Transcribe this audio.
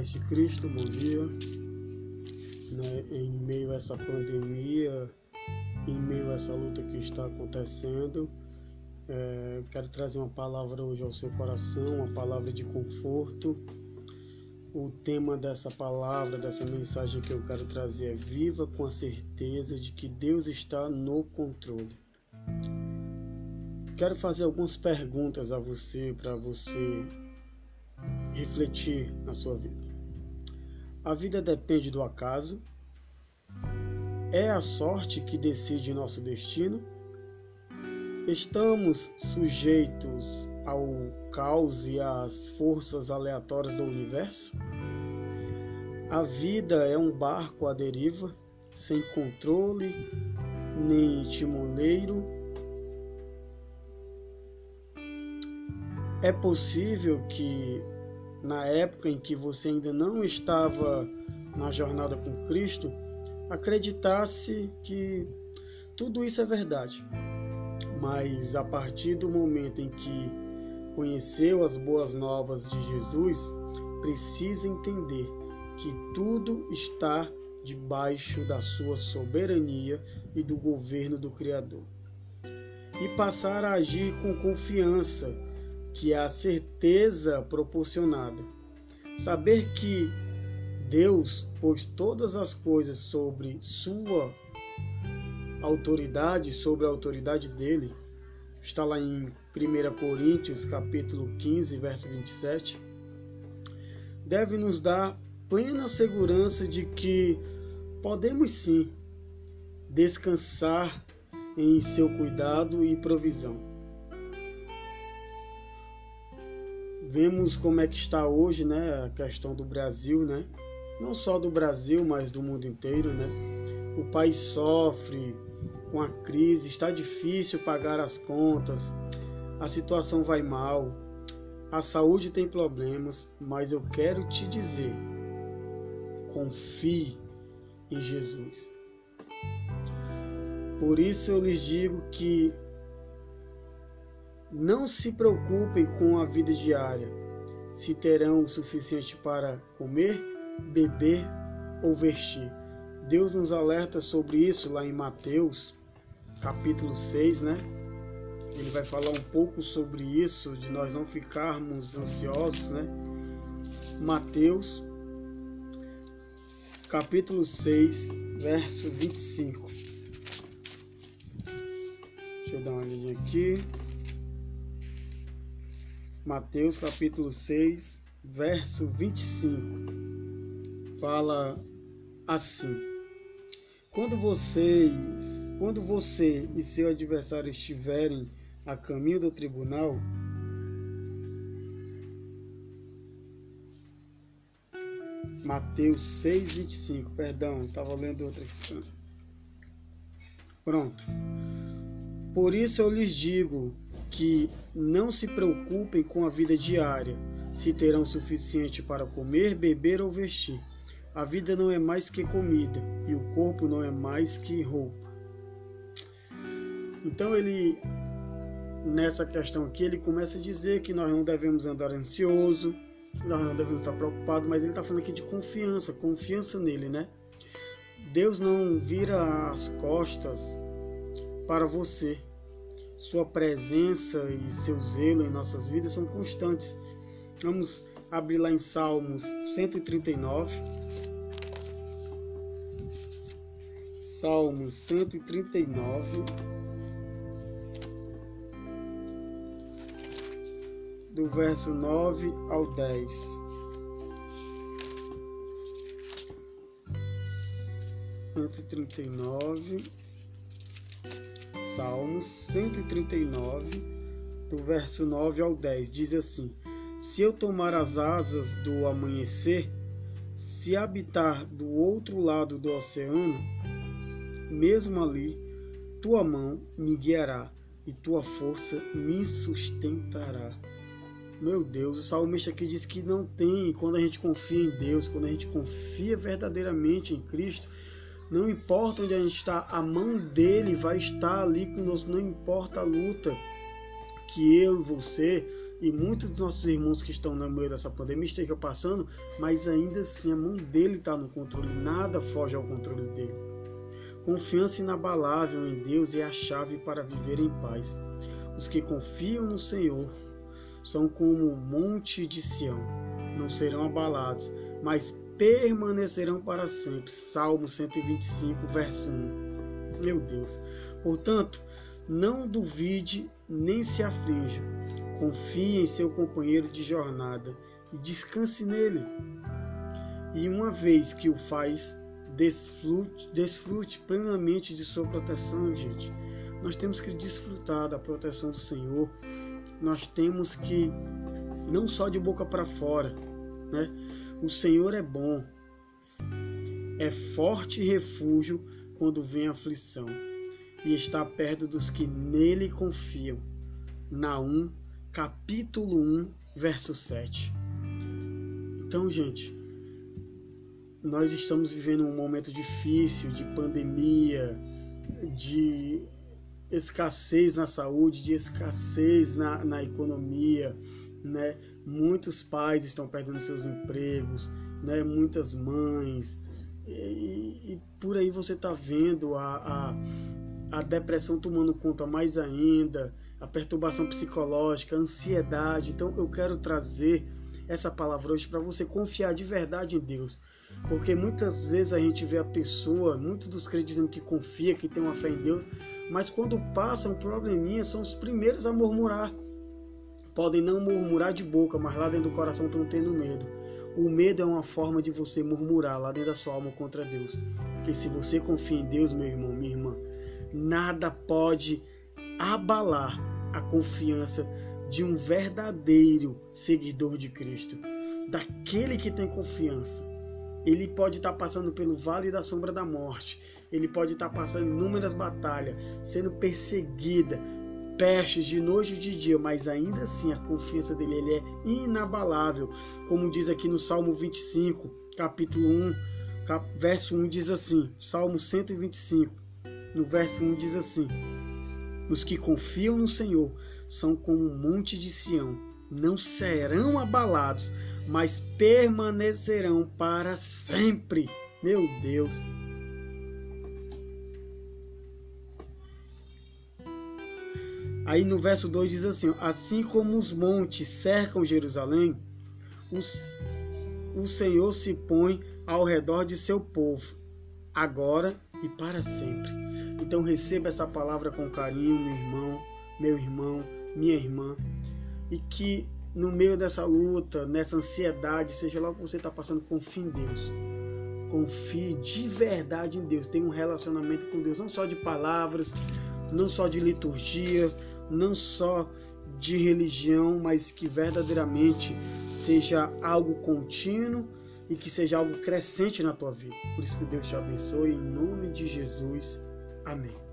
paz de Cristo, bom dia. Né, em meio a essa pandemia, em meio a essa luta que está acontecendo, é, quero trazer uma palavra hoje ao seu coração, uma palavra de conforto. O tema dessa palavra, dessa mensagem que eu quero trazer é: Viva com a certeza de que Deus está no controle. Quero fazer algumas perguntas a você, para você refletir na sua vida. A vida depende do acaso? É a sorte que decide nosso destino? Estamos sujeitos ao caos e às forças aleatórias do universo? A vida é um barco à deriva, sem controle nem timoneiro. É possível que na época em que você ainda não estava na jornada com Cristo, acreditasse que tudo isso é verdade. Mas a partir do momento em que conheceu as boas novas de Jesus, precisa entender que tudo está debaixo da sua soberania e do governo do Criador. E passar a agir com confiança que é a certeza proporcionada. Saber que Deus pôs todas as coisas sobre sua autoridade, sobre a autoridade dele, está lá em 1 Coríntios, capítulo 15, verso 27, deve nos dar plena segurança de que podemos sim descansar em seu cuidado e provisão. Vemos como é que está hoje, né, a questão do Brasil, né? Não só do Brasil, mas do mundo inteiro, né? O país sofre com a crise, está difícil pagar as contas, a situação vai mal, a saúde tem problemas, mas eu quero te dizer, confie em Jesus. Por isso eu lhes digo que não se preocupem com a vida diária, se terão o suficiente para comer, beber ou vestir. Deus nos alerta sobre isso lá em Mateus, capítulo 6, né? Ele vai falar um pouco sobre isso, de nós não ficarmos ansiosos, né? Mateus, capítulo 6, verso 25. Deixa eu dar uma olhadinha aqui. Mateus capítulo 6, verso 25. Fala assim: Quando vocês, quando você e seu adversário estiverem a caminho do tribunal, Mateus 6, 25, perdão, estava lendo outra aqui. Pronto. Por isso eu lhes digo: que não se preocupem com a vida diária, se terão suficiente para comer, beber ou vestir. A vida não é mais que comida e o corpo não é mais que roupa. Então ele nessa questão aqui ele começa a dizer que nós não devemos andar ansioso, nós não devemos estar preocupados, mas ele está falando aqui de confiança, confiança nele, né? Deus não vira as costas para você. Sua presença e seu zelo em nossas vidas são constantes. Vamos abrir lá em Salmos 139. Salmos 139. Do verso 9 ao 10. 139 Salmos 139, do verso 9 ao 10, diz assim: Se eu tomar as asas do amanhecer, se habitar do outro lado do oceano, mesmo ali, tua mão me guiará e tua força me sustentará. Meu Deus, o salmista aqui diz que não tem, quando a gente confia em Deus, quando a gente confia verdadeiramente em Cristo, não importa onde a gente está, a mão dele vai estar ali conosco. Não importa a luta que eu e você e muitos dos nossos irmãos que estão no meio dessa pandemia estejam passando, mas ainda assim a mão dele está no controle, nada foge ao controle dele. Confiança inabalável em Deus é a chave para viver em paz. Os que confiam no Senhor são como o monte de Sião, não serão abalados, mas permanecerão para sempre. Salmo 125, verso 1. Meu Deus. Portanto, não duvide nem se aflinja. Confie em seu companheiro de jornada e descanse nele. E uma vez que o faz, desfrute, desfrute plenamente de sua proteção, gente. Nós temos que desfrutar da proteção do Senhor. Nós temos que não só de boca para fora, né? O Senhor é bom. É forte refúgio quando vem aflição e está perto dos que nele confiam. Naum, capítulo 1, verso 7. Então, gente, nós estamos vivendo um momento difícil de pandemia, de escassez na saúde, de escassez na, na economia, né? Muitos pais estão perdendo seus empregos, né? Muitas mães e, e por aí você está vendo a, a, a depressão tomando conta mais ainda, a perturbação psicológica, a ansiedade. Então eu quero trazer essa palavra hoje para você confiar de verdade em Deus. Porque muitas vezes a gente vê a pessoa, muitos dos crentes dizendo que confia, que tem uma fé em Deus, mas quando passa um probleminha, são os primeiros a murmurar. Podem não murmurar de boca, mas lá dentro do coração estão tendo medo. O medo é uma forma de você murmurar lá dentro da sua alma contra Deus. Que se você confia em Deus, meu irmão, minha irmã, nada pode abalar a confiança de um verdadeiro seguidor de Cristo, daquele que tem confiança. Ele pode estar passando pelo vale da sombra da morte, ele pode estar passando inúmeras batalhas, sendo perseguida, pestes de noite e de dia, mas ainda assim a confiança dele ele é inabalável. Como diz aqui no Salmo 25, capítulo 1, cap, verso 1 diz assim: Salmo 125, no verso 1 diz assim: Os que confiam no Senhor são como um monte de Sião, não serão abalados, mas permanecerão para sempre. Meu Deus. Aí no verso 2 diz assim: Assim como os montes cercam Jerusalém, os, o Senhor se põe ao redor de seu povo, agora e para sempre. Então receba essa palavra com carinho, meu irmão, meu irmão, minha irmã, e que no meio dessa luta, nessa ansiedade, seja lá o que você está passando, confie em Deus. Confie de verdade em Deus. Tenha um relacionamento com Deus, não só de palavras, não só de liturgia, não só de religião, mas que verdadeiramente seja algo contínuo e que seja algo crescente na tua vida. Por isso que Deus te abençoe em nome de Jesus. Amém.